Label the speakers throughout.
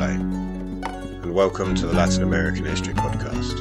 Speaker 1: And welcome to the Latin American History Podcast.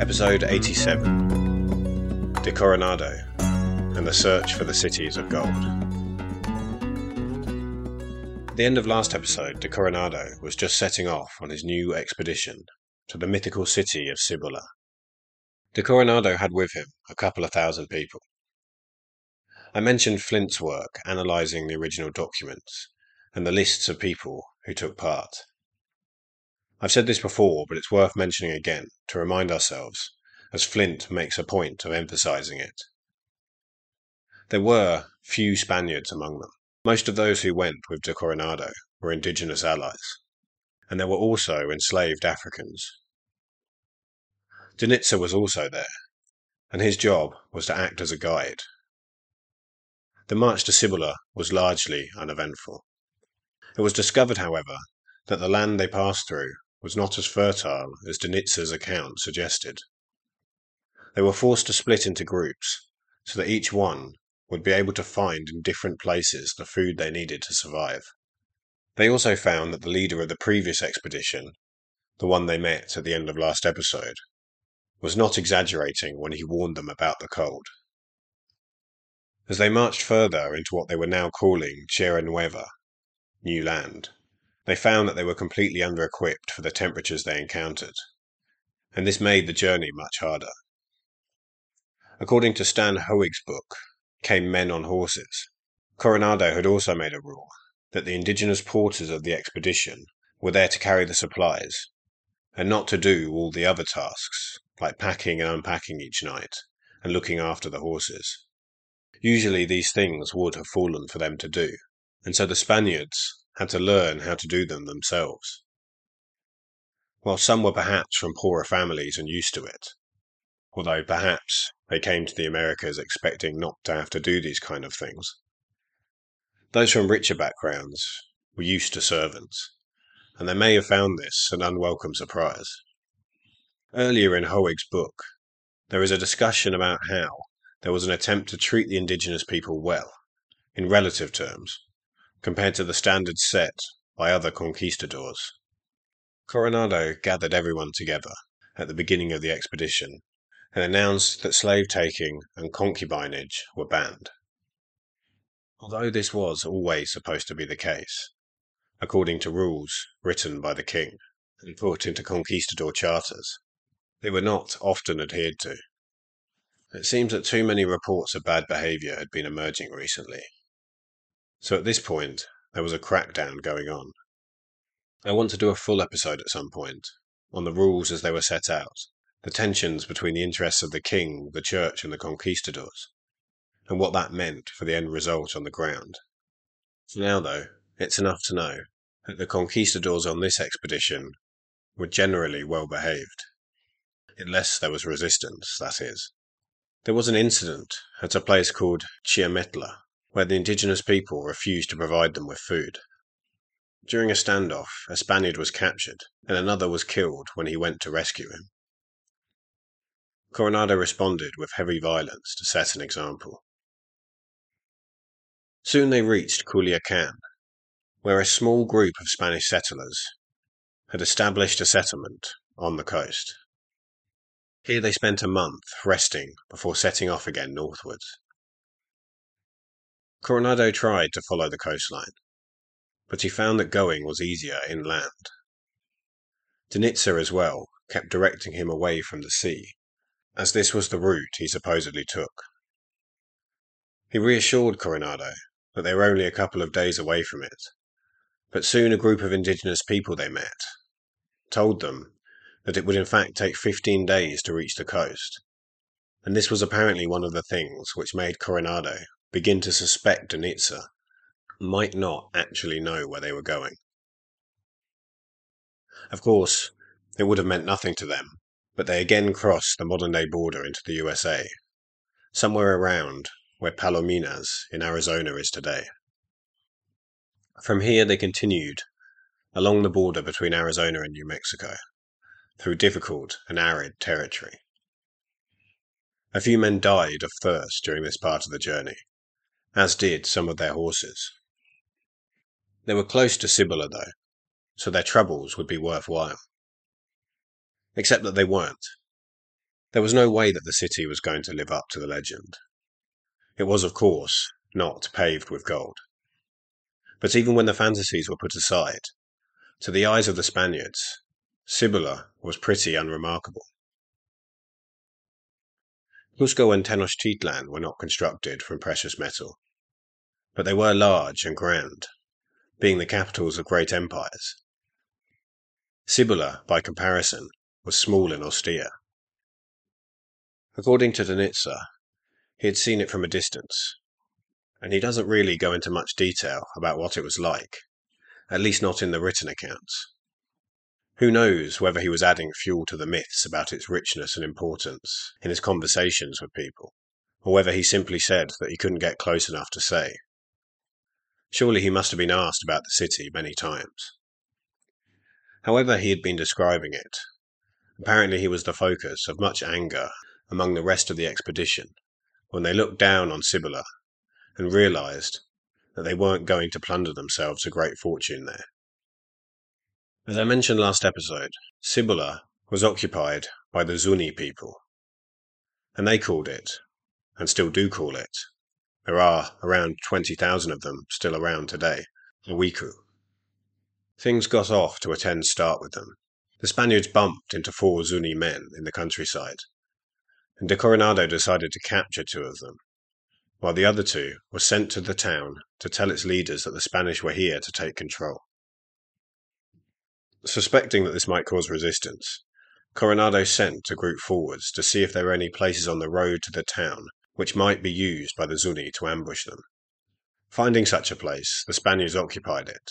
Speaker 1: Episode 87 De Coronado and the Search for the Cities of Gold. At the end of last episode, De Coronado was just setting off on his new expedition to the mythical city of Cibola. De Coronado had with him a couple of thousand people. I mentioned Flint's work analysing the original documents and the lists of people who took part. I've said this before, but it's worth mentioning again to remind ourselves, as Flint makes a point of emphasizing it. There were few Spaniards among them. Most of those who went with de Coronado were indigenous allies, and there were also enslaved Africans. de Nizza was also there, and his job was to act as a guide. The march to Cibola was largely uneventful. It was discovered, however, that the land they passed through was not as fertile as de Nizza's account suggested. They were forced to split into groups so that each one would be able to find in different places the food they needed to survive. They also found that the leader of the previous expedition, the one they met at the end of last episode, was not exaggerating when he warned them about the cold. As they marched further into what they were now calling Tierra Nueva, new land, they found that they were completely under equipped for the temperatures they encountered, and this made the journey much harder. According to Stan Hoig's book, Came Men on Horses, Coronado had also made a rule that the indigenous porters of the expedition were there to carry the supplies, and not to do all the other tasks, like packing and unpacking each night, and looking after the horses. Usually these things would have fallen for them to do, and so the Spaniards had to learn how to do them themselves. While some were perhaps from poorer families and used to it, although perhaps they came to the Americas expecting not to have to do these kind of things. Those from richer backgrounds were used to servants, and they may have found this an unwelcome surprise. Earlier in Hoig's book, there is a discussion about how there was an attempt to treat the indigenous people well, in relative terms, compared to the standards set by other conquistadors. Coronado gathered everyone together at the beginning of the expedition and announced that slave taking and concubinage were banned. Although this was always supposed to be the case, according to rules written by the king and put into conquistador charters, they were not often adhered to. It seems that too many reports of bad behaviour had been emerging recently, so at this point, there was a crackdown going on. I want to do a full episode at some point on the rules as they were set out, the tensions between the interests of the king, the church, and the conquistadors, and what that meant for the end result on the ground. Now, though, it's enough to know that the conquistadors on this expedition were generally well behaved. Unless there was resistance, that is. There was an incident at a place called Chiametla, where the indigenous people refused to provide them with food. During a standoff, a Spaniard was captured, and another was killed when he went to rescue him. Coronado responded with heavy violence to set an example. Soon they reached Culiacan, where a small group of Spanish settlers had established a settlement on the coast. Here they spent a month resting before setting off again northwards. Coronado tried to follow the coastline, but he found that going was easier inland. de Nizza as well kept directing him away from the sea, as this was the route he supposedly took. He reassured Coronado that they were only a couple of days away from it, but soon a group of indigenous people they met told them that it would in fact take 15 days to reach the coast, and this was apparently one of the things which made Coronado begin to suspect de Nizza might not actually know where they were going. Of course, it would have meant nothing to them, but they again crossed the modern day border into the USA, somewhere around where Palominas in Arizona is today. From here, they continued along the border between Arizona and New Mexico, through difficult and arid territory. A few men died of thirst during this part of the journey, as did some of their horses. They were close to Cibola, though, so their troubles would be worthwhile. Except that they weren't. There was no way that the city was going to live up to the legend. It was, of course, not paved with gold. But even when the fantasies were put aside, to the eyes of the Spaniards, Cibola was pretty unremarkable. Cusco and Tenochtitlan were not constructed from precious metal, but they were large and grand, being the capitals of great empires. Cibola, by comparison, was small and austere. According to de Nizza, he had seen it from a distance, and he doesn't really go into much detail about what it was like, at least not in the written accounts. Who knows whether he was adding fuel to the myths about its richness and importance in his conversations with people, or whether he simply said that he couldn't get close enough to say. Surely he must have been asked about the city many times. However, he had been describing it, apparently he was the focus of much anger among the rest of the expedition when they looked down on Cibola and realized that they weren't going to plunder themselves a great fortune there. As I mentioned last episode, Cibola was occupied by the Zuni people, and they called it, and still do call it, there are around 20,000 of them still around today, Hawiku. Things got off to a tense start with them. The Spaniards bumped into four Zuni men in the countryside and de Coronado decided to capture two of them, while the other two were sent to the town to tell its leaders that the Spanish were here to take control. Suspecting that this might cause resistance, Coronado sent a group forwards to see if there were any places on the road to the town which might be used by the Zuni to ambush them. Finding such a place, the Spaniards occupied it,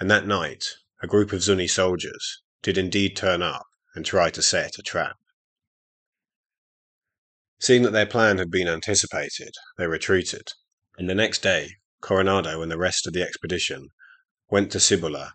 Speaker 1: and that night a group of Zuni soldiers did indeed turn up and try to set a trap. Seeing that their plan had been anticipated, they retreated, and the next day Coronado and the rest of the expedition went to Cibola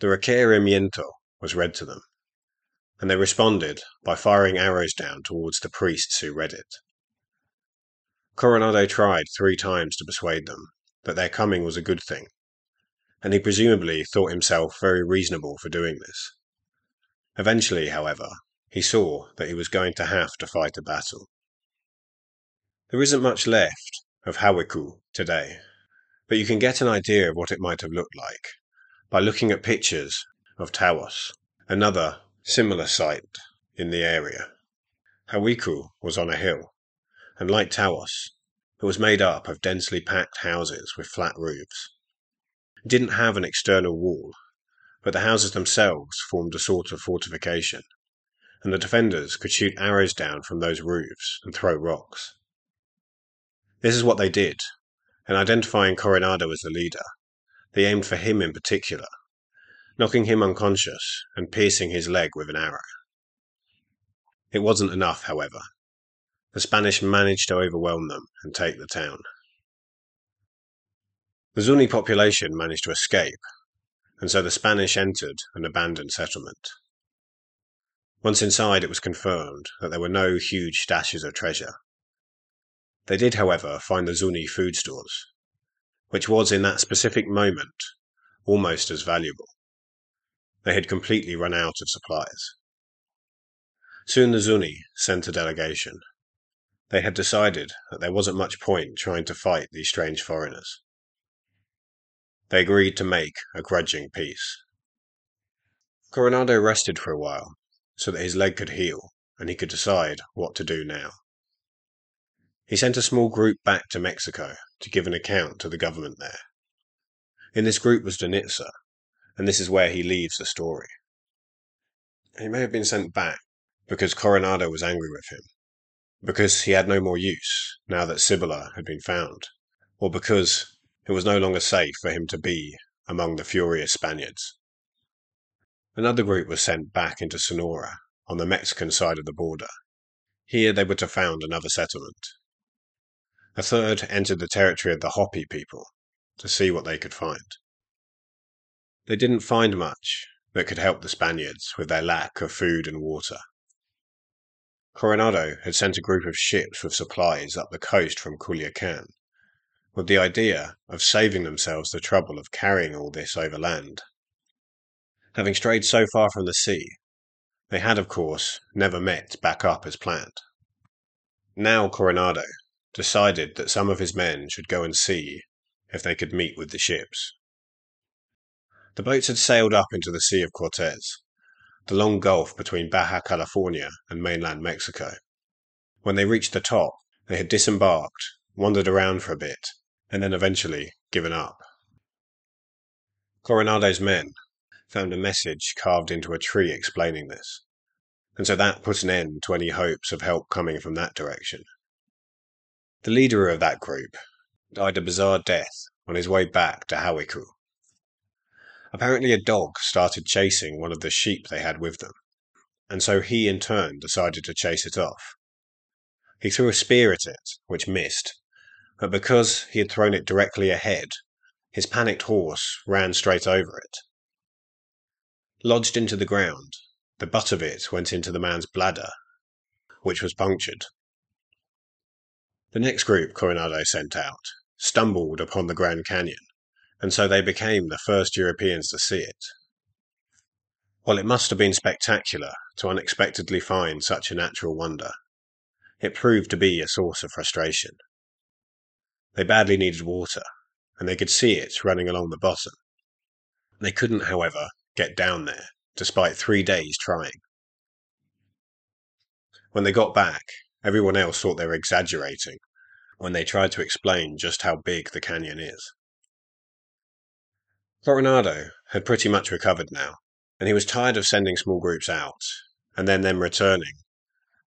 Speaker 1: The requerimiento was read to them, and they responded by firing arrows down towards the priests who read it. Coronado tried three times to persuade them, that their coming was a good thing, and he presumably thought himself very reasonable for doing this. Eventually, however, he saw that he was going to have to fight a battle. There isn't much left of Hawiku today, but you can get an idea of what it might have looked like by looking at pictures of Taos, another similar site in the area. Hawiku was on a hill, and like Taos, it was made up of densely packed houses with flat roofs. It didn't have an external wall, but the houses themselves formed a sort of fortification, and the defenders could shoot arrows down from those roofs and throw rocks. This is what they did, and identifying Coronado as the leader, they aimed for him in particular, knocking him unconscious and piercing his leg with an arrow. It wasn't enough, however, the Spanish managed to overwhelm them and take the town. The Zuni population managed to escape, and so the Spanish entered an abandoned settlement. Once inside, it was confirmed that there were no huge stashes of treasure. They did, however, find the Zuni food stores, which was in that specific moment almost as valuable. They had completely run out of supplies. Soon the Zuni sent a delegation. They had decided that there wasn't much point trying to fight these strange foreigners. They agreed to make a grudging peace. Coronado rested for a while so that his leg could heal and he could decide what to do now. He sent a small group back to Mexico to give an account to the government there. In this group was de Nizza, and this is where he leaves the story. He may have been sent back because Coronado was angry with him, because he had no more use now that Cibola had been found, or because it was no longer safe for him to be among the furious Spaniards. Another group was sent back into Sonora on the Mexican side of the border. Here they were to found another settlement. A third entered the territory of the Hopi people to see what they could find. They didn't find much that could help the Spaniards with their lack of food and water. Coronado had sent a group of ships with supplies up the coast from Culiacan, with the idea of saving themselves the trouble of carrying all this overland. Having strayed so far from the sea, they had, of course, never met back up as planned. Now Coronado decided that some of his men should go and see if they could meet with the ships. The boats had sailed up into the Sea of Cortez, the long gulf between Baja California and mainland Mexico. When they reached the top, they had disembarked, wandered around for a bit, and then eventually given up. Coronado's men found a message carved into a tree explaining this, and so that put an end to any hopes of help coming from that direction. The leader of that group died a bizarre death on his way back to Hawiku. Apparently, a dog started chasing one of the sheep they had with them, and so he in turn decided to chase it off. He threw a spear at it, which missed, but because he had thrown it directly ahead, his panicked horse ran straight over it. Lodged into the ground, the butt of it went into the man's bladder, which was punctured. The next group Coronado sent out stumbled upon the Grand Canyon, and so they became the first Europeans to see it. While it must have been spectacular to unexpectedly find such a natural wonder, it proved to be a source of frustration. They badly needed water, and they could see it running along the bottom. They couldn't, however, get down there, despite three days trying. When they got back, Everyone else thought they were exaggerating when they tried to explain just how big the canyon is. Coronado had pretty much recovered now, and he was tired of sending small groups out and then them returning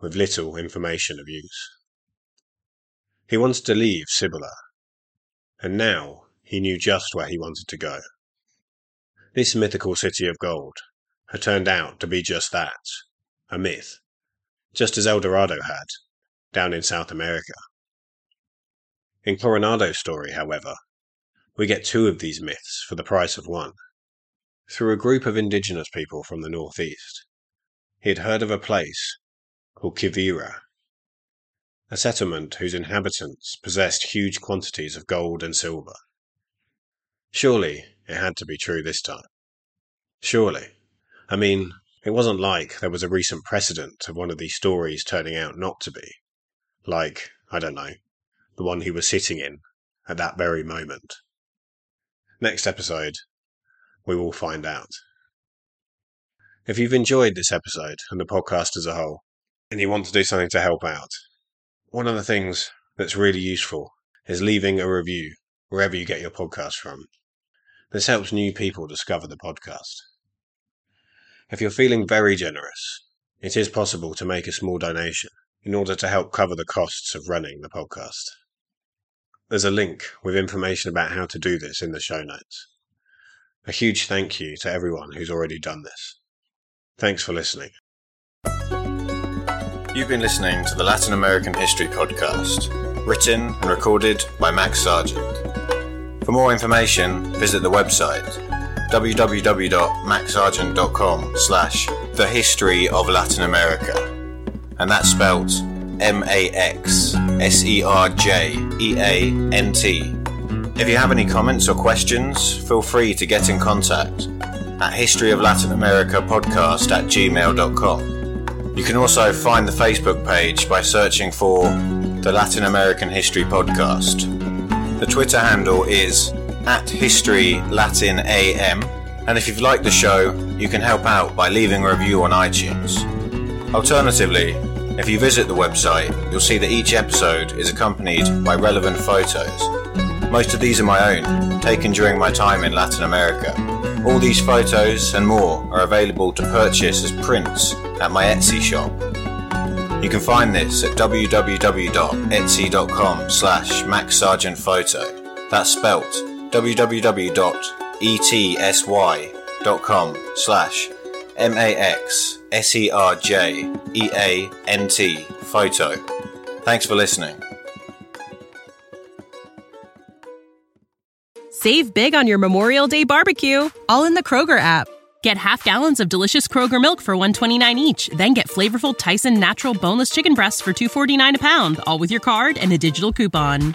Speaker 1: with little information of use. He wanted to leave Cibola, and now he knew just where he wanted to go. This mythical city of gold had turned out to be just that a myth just as El Dorado had, down in South America. In Coronado's story, however, we get two of these myths for the price of one. Through a group of indigenous people from the northeast, he had heard of a place called Quivira, a settlement whose inhabitants possessed huge quantities of gold and silver. Surely it had to be true this time. Surely. I mean, it wasn't like there was a recent precedent of one of these stories turning out not to be. Like, I don't know, the one he was sitting in at that very moment. Next episode, we will find out. If you've enjoyed this episode and the podcast as a whole, and you want to do something to help out, one of the things that's really useful is leaving a review wherever you get your podcast from. This helps new people discover the podcast. If you're feeling very generous, it is possible to make a small donation in order to help cover the costs of running the podcast. There's a link with information about how to do this in the show notes. A huge thank you to everyone who's already done this. Thanks for listening.
Speaker 2: You've been listening to the Latin American History Podcast, written and recorded by Max Serjeant. For more information, visit the website www.maxserjeant.com slash The History of Latin America, and that's spelt M A X S E R J E A N T. If you have any comments or questions, feel free to get in contact at History podcast at gmail.com. You can also find the Facebook page by searching for the Latin American History Podcast. The Twitter handle is at History Latin AM, and if you've liked the show, you can help out by leaving a review on iTunes. Alternatively, if you visit the website, you'll see that each episode is accompanied by relevant photos. Most of these are my own, taken during my time in Latin America. All these photos and more are available to purchase as prints at my Etsy shop. You can find this at www.etsy.com slash maxserjeantphoto. That's spelt www.etsy.com slash M-A-X-S-E-R-J-E-A-N-T photo. Thanks for listening.
Speaker 3: Save big on your Memorial Day barbecue, all in the Kroger app. Get half gallons of delicious Kroger milk for 129 each, then get flavorful Tyson natural boneless chicken breasts for 249 a pound, all with your card and a digital coupon.